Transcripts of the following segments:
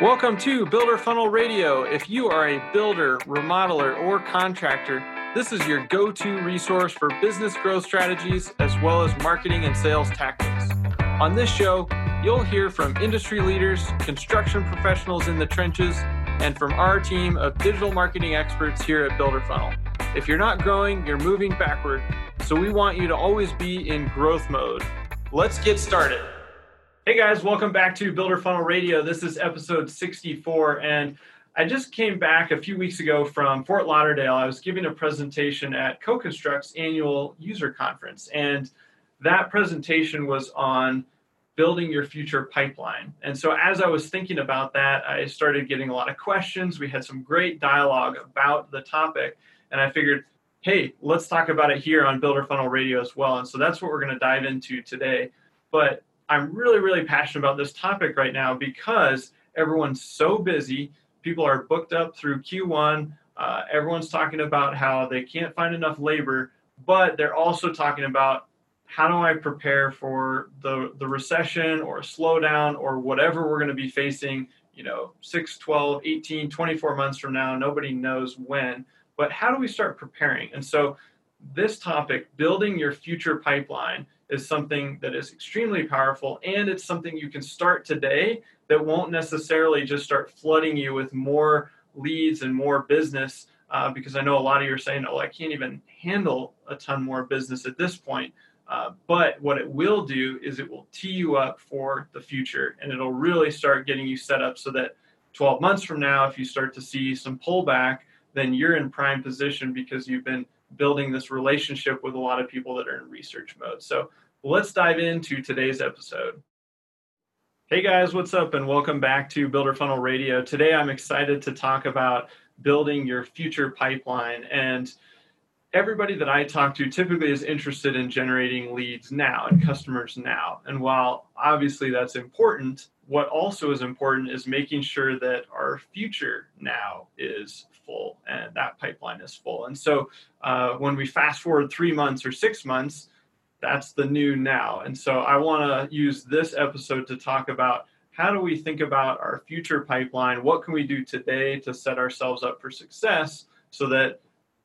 Welcome to Builder Funnel Radio. If you are a builder, remodeler, or contractor, this is your go to resource for business growth strategies as well as marketing and sales tactics. On this show, you'll hear from industry leaders, construction professionals in the trenches, and from our team of digital marketing experts here at Builder Funnel. If you're not growing, you're moving backward, so we want you to always be in growth mode. Let's get started. Hey guys, welcome back to Builder Funnel Radio. This is episode 64, and I just came back a few weeks ago from Fort Lauderdale. I was giving a presentation at CoConstruct's annual user conference, and that presentation was on building your future pipeline. And so, as I was thinking about that, I started getting a lot of questions. We had some great dialogue about the topic, and I figured, hey, let's talk about it here on Builder Funnel Radio as well. And so, that's what we're going to dive into today. But I'm really, really passionate about this topic right now because everyone's so busy. People are booked up through Q1. Uh, everyone's talking about how they can't find enough labor, but they're also talking about how do I prepare for the, the recession or slowdown or whatever we're going to be facing, you know, 6, 12, 18, 24 months from now. Nobody knows when, but how do we start preparing? And so, this topic, building your future pipeline, is something that is extremely powerful and it's something you can start today that won't necessarily just start flooding you with more leads and more business uh, because i know a lot of you are saying oh i can't even handle a ton more business at this point. Uh, but what it will do is it will tee you up for the future and it'll really start getting you set up so that 12 months from now if you start to see some pullback then you're in prime position because you've been building this relationship with a lot of people that are in research mode. So let's dive into today's episode. Hey guys, what's up, and welcome back to Builder Funnel Radio. Today I'm excited to talk about building your future pipeline. And everybody that I talk to typically is interested in generating leads now and customers now. And while obviously that's important, what also is important is making sure that our future now is full and that pipeline is full. And so uh, when we fast forward three months or six months, that's the new now. And so I want to use this episode to talk about how do we think about our future pipeline? What can we do today to set ourselves up for success so that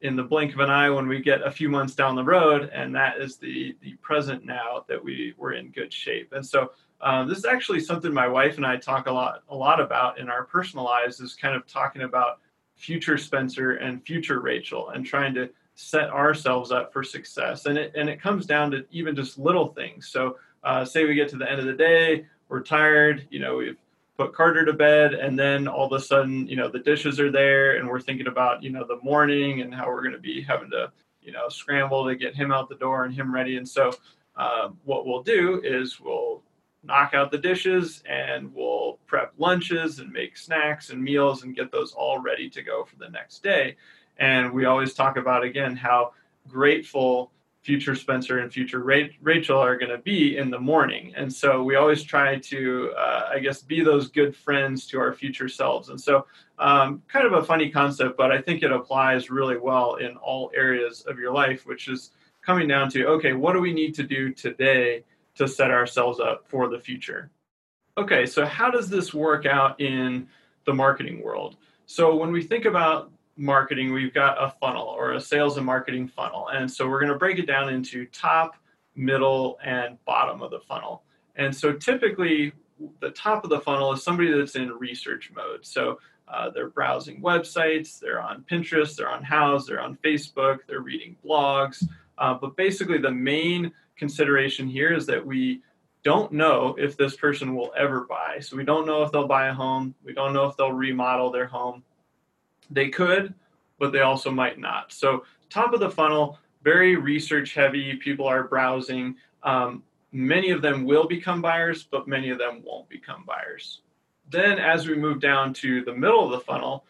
in the blink of an eye when we get a few months down the road and that is the the present now that we were in good shape and so um, this is actually something my wife and i talk a lot a lot about in our personal lives is kind of talking about future spencer and future rachel and trying to set ourselves up for success and it and it comes down to even just little things so uh, say we get to the end of the day we're tired you know we've put Carter to bed, and then all of a sudden, you know, the dishes are there, and we're thinking about, you know, the morning and how we're going to be having to, you know, scramble to get him out the door and him ready. And so, uh, what we'll do is we'll knock out the dishes and we'll prep lunches and make snacks and meals and get those all ready to go for the next day. And we always talk about again how grateful future Spencer and future Rachel are going to be in the morning. And so we always try to, uh, I guess, be those good friends to our future selves. And so, um, kind of a funny concept, but I think it applies really well in all areas of your life, which is coming down to okay, what do we need to do today to set ourselves up for the future? Okay, so how does this work out in the marketing world? So when we think about marketing, we've got a funnel or a sales and marketing funnel. And so we're going to break it down into top, middle, and bottom of the funnel. And so typically, the top of the funnel is somebody that's in research mode. So uh, they're browsing websites, they're on Pinterest, they're on Houzz, they're on Facebook, they're reading blogs. Uh, but basically, the main consideration here is that we don't know if this person will ever buy. So we don't know if they'll buy a home. We don't know if they'll remodel their home. They could, but they also might not. So, top of the funnel, very research heavy. People are browsing. Um, many of them will become buyers, but many of them won't become buyers. Then, as we move down to the middle of the funnel,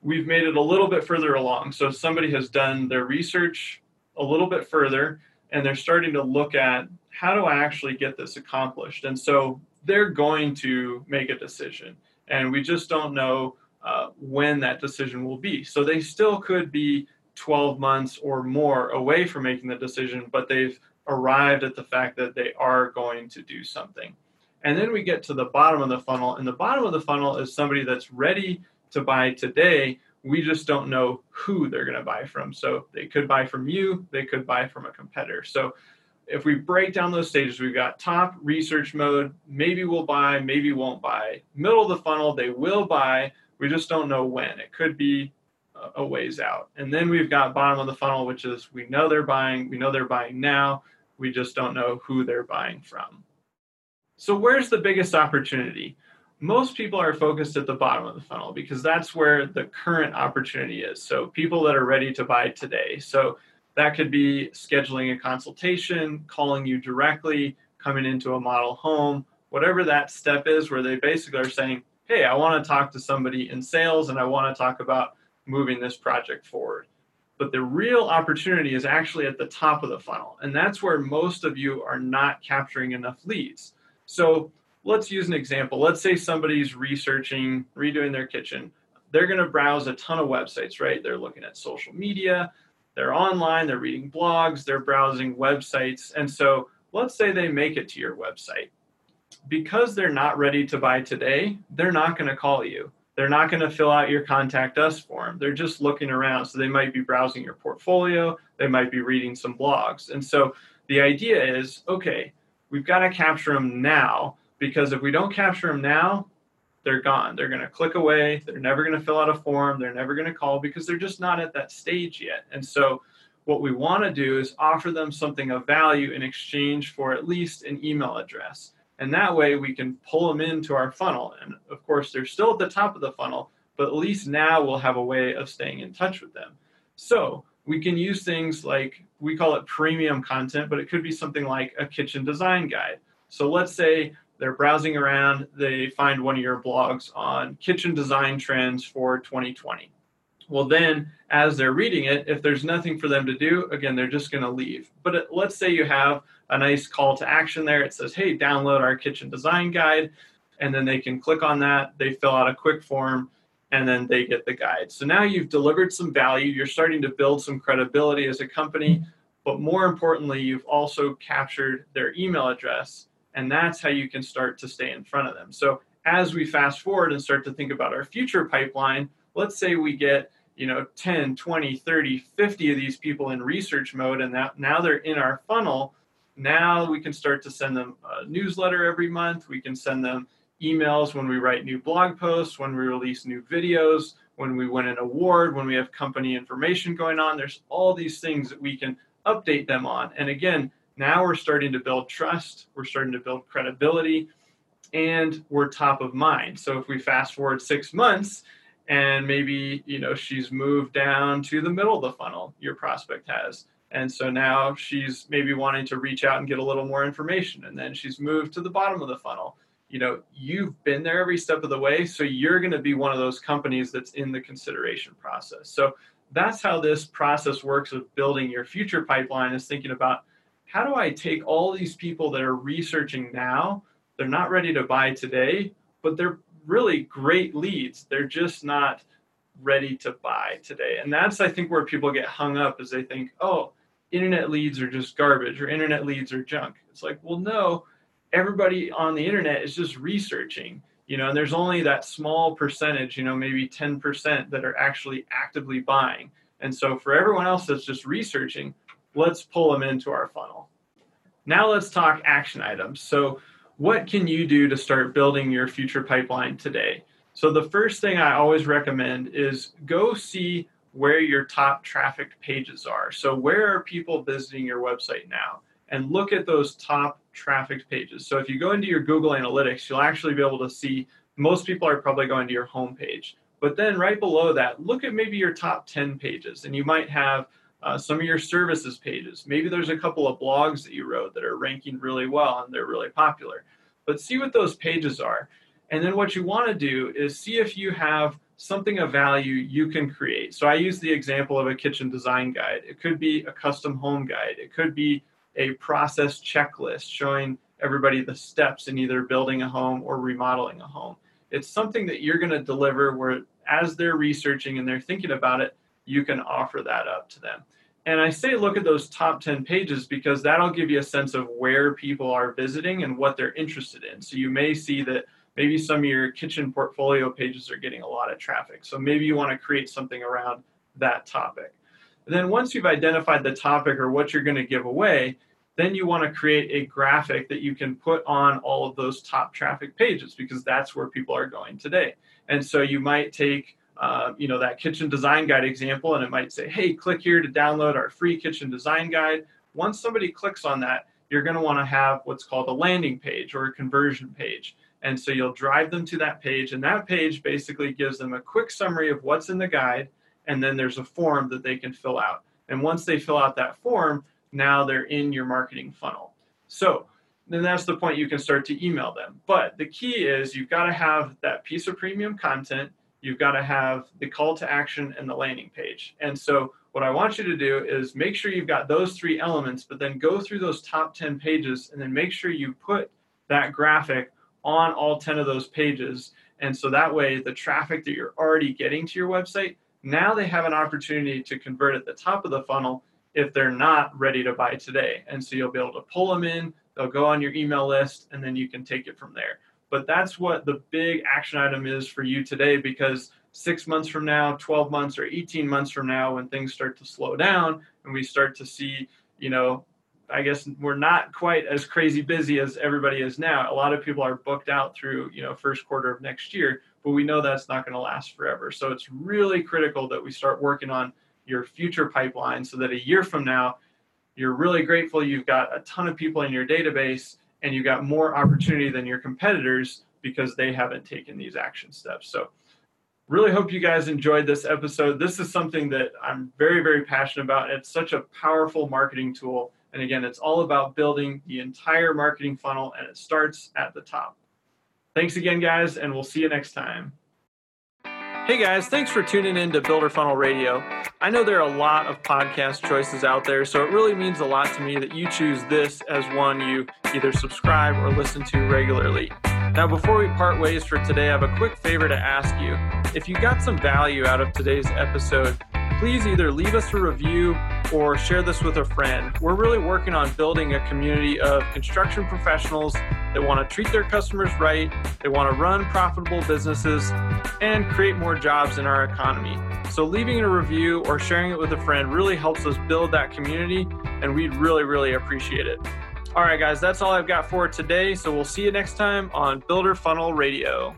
we've made it a little bit further along. So, somebody has done their research a little bit further and they're starting to look at how do I actually get this accomplished? And so they're going to make a decision. And we just don't know uh, when that decision will be. So they still could be 12 months or more away from making the decision, but they've arrived at the fact that they are going to do something. And then we get to the bottom of the funnel, and the bottom of the funnel is somebody that's ready to buy today. We just don't know who they're going to buy from. So they could buy from you, they could buy from a competitor. So if we break down those stages, we've got top research mode, maybe we'll buy, maybe won't buy. Middle of the funnel, they will buy, we just don't know when. It could be a ways out. And then we've got bottom of the funnel, which is we know they're buying, we know they're buying now, we just don't know who they're buying from. So, where's the biggest opportunity? Most people are focused at the bottom of the funnel because that's where the current opportunity is. So, people that are ready to buy today. So, that could be scheduling a consultation, calling you directly, coming into a model home, whatever that step is, where they basically are saying, Hey, I want to talk to somebody in sales and I want to talk about moving this project forward. But the real opportunity is actually at the top of the funnel. And that's where most of you are not capturing enough leads. So let's use an example. Let's say somebody's researching, redoing their kitchen. They're going to browse a ton of websites, right? They're looking at social media, they're online, they're reading blogs, they're browsing websites. And so let's say they make it to your website. Because they're not ready to buy today, they're not going to call you they're not going to fill out your contact us form. They're just looking around. So they might be browsing your portfolio, they might be reading some blogs. And so the idea is okay, we've got to capture them now because if we don't capture them now, they're gone. They're going to click away. They're never going to fill out a form. They're never going to call because they're just not at that stage yet. And so what we want to do is offer them something of value in exchange for at least an email address. And that way we can pull them into our funnel. And of course, they're still at the top of the funnel, but at least now we'll have a way of staying in touch with them. So we can use things like we call it premium content, but it could be something like a kitchen design guide. So let's say they're browsing around, they find one of your blogs on kitchen design trends for 2020. Well, then as they're reading it, if there's nothing for them to do, again, they're just going to leave. But uh, let's say you have a nice call to action there. It says, hey, download our kitchen design guide. And then they can click on that, they fill out a quick form, and then they get the guide. So now you've delivered some value, you're starting to build some credibility as a company, but more importantly, you've also captured their email address, and that's how you can start to stay in front of them. So as we fast forward and start to think about our future pipeline, let's say we get you know 10 20 30 50 of these people in research mode and that now they're in our funnel now we can start to send them a newsletter every month. We can send them emails when we write new blog posts when we release new videos when we win an award when we have company information going on. There's all these things that we can update them on. And again now we're starting to build trust we're starting to build credibility and we're top of mind. So if we fast forward six months and maybe you know she's moved down to the middle of the funnel your prospect has. And so now she's maybe wanting to reach out and get a little more information and then she's moved to the bottom of the funnel. You know you've been there every step of the way so you're going to be one of those companies that's in the consideration process. So that's how this process works of building your future pipeline is thinking about how do i take all these people that are researching now they're not ready to buy today but they're really great leads. They're just not ready to buy today. And that's I think where people get hung up is they think, "Oh, internet leads are just garbage or internet leads are junk." It's like, "Well, no, everybody on the internet is just researching." You know, and there's only that small percentage, you know, maybe 10% that are actually actively buying. And so for everyone else that's just researching, let's pull them into our funnel. Now let's talk action items. So what can you do to start building your future pipeline today? So, the first thing I always recommend is go see where your top traffic pages are. So, where are people visiting your website now? And look at those top traffic pages. So, if you go into your Google Analytics, you'll actually be able to see most people are probably going to your homepage. But then right below that, look at maybe your top 10 pages, and you might have uh, some of your services pages. Maybe there's a couple of blogs that you wrote that are ranking really well and they're really popular. But see what those pages are. And then what you want to do is see if you have something of value you can create. So I use the example of a kitchen design guide. It could be a custom home guide. It could be a process checklist showing everybody the steps in either building a home or remodeling a home. It's something that you're going to deliver where as they're researching and they're thinking about it, you can offer that up to them. And I say look at those top 10 pages because that'll give you a sense of where people are visiting and what they're interested in. So you may see that maybe some of your kitchen portfolio pages are getting a lot of traffic. So maybe you want to create something around that topic. And then once you've identified the topic or what you're going to give away, then you want to create a graphic that you can put on all of those top traffic pages because that's where people are going today. And so you might take uh, you know that kitchen design guide example and it might say hey click here to download our free kitchen design guide. Once somebody clicks on that you're going to want to have what's called a landing page or a conversion page. And so you'll drive them to that page and that page basically gives them a quick summary of what's in the guide and then there's a form that they can fill out. And once they fill out that form now they're in your marketing funnel. So then that's the point you can start to email them. But the key is you've got to have that piece of premium content you've got to have the call to action and the landing page. And so, what I want you to do is make sure you've got those three elements, but then go through those top 10 pages and then make sure you put that graphic on all 10 of those pages. And so that way, the traffic that you're already getting to your website, now they have an opportunity to convert at the top of the funnel if they're not ready to buy today. And so you'll be able to pull them in, they'll go on your email list, and then you can take it from there. But that's what the big action item is for you today because six months from now, 12 months, or 18 months from now, when things start to slow down and we start to see, you know, I guess we're not quite as crazy busy as everybody is now. A lot of people are booked out through, you know, first quarter of next year, but we know that's not going to last forever. So it's really critical that we start working on your future pipeline so that a year from now, you're really grateful you've got a ton of people in your database and you got more opportunity than your competitors because they haven't taken these action steps. So, really hope you guys enjoyed this episode. This is something that I'm very, very passionate about. It's such a powerful marketing tool. And again, it's all about building the entire marketing funnel, and it starts at the top. Thanks again, guys, and we'll see you next time. Hey guys, thanks for tuning in to Builder Funnel Radio. I know there are a lot of podcast choices out there, so it really means a lot to me that you choose this as one you either subscribe or listen to regularly. Now, before we part ways for today, I have a quick favor to ask you. If you got some value out of today's episode, please either leave us a review or share this with a friend. We're really working on building a community of construction professionals that want to treat their customers right, they want to run profitable businesses, and create more jobs in our economy. So, leaving a review or sharing it with a friend really helps us build that community, and we'd really, really appreciate it. All right, guys, that's all I've got for today. So, we'll see you next time on Builder Funnel Radio.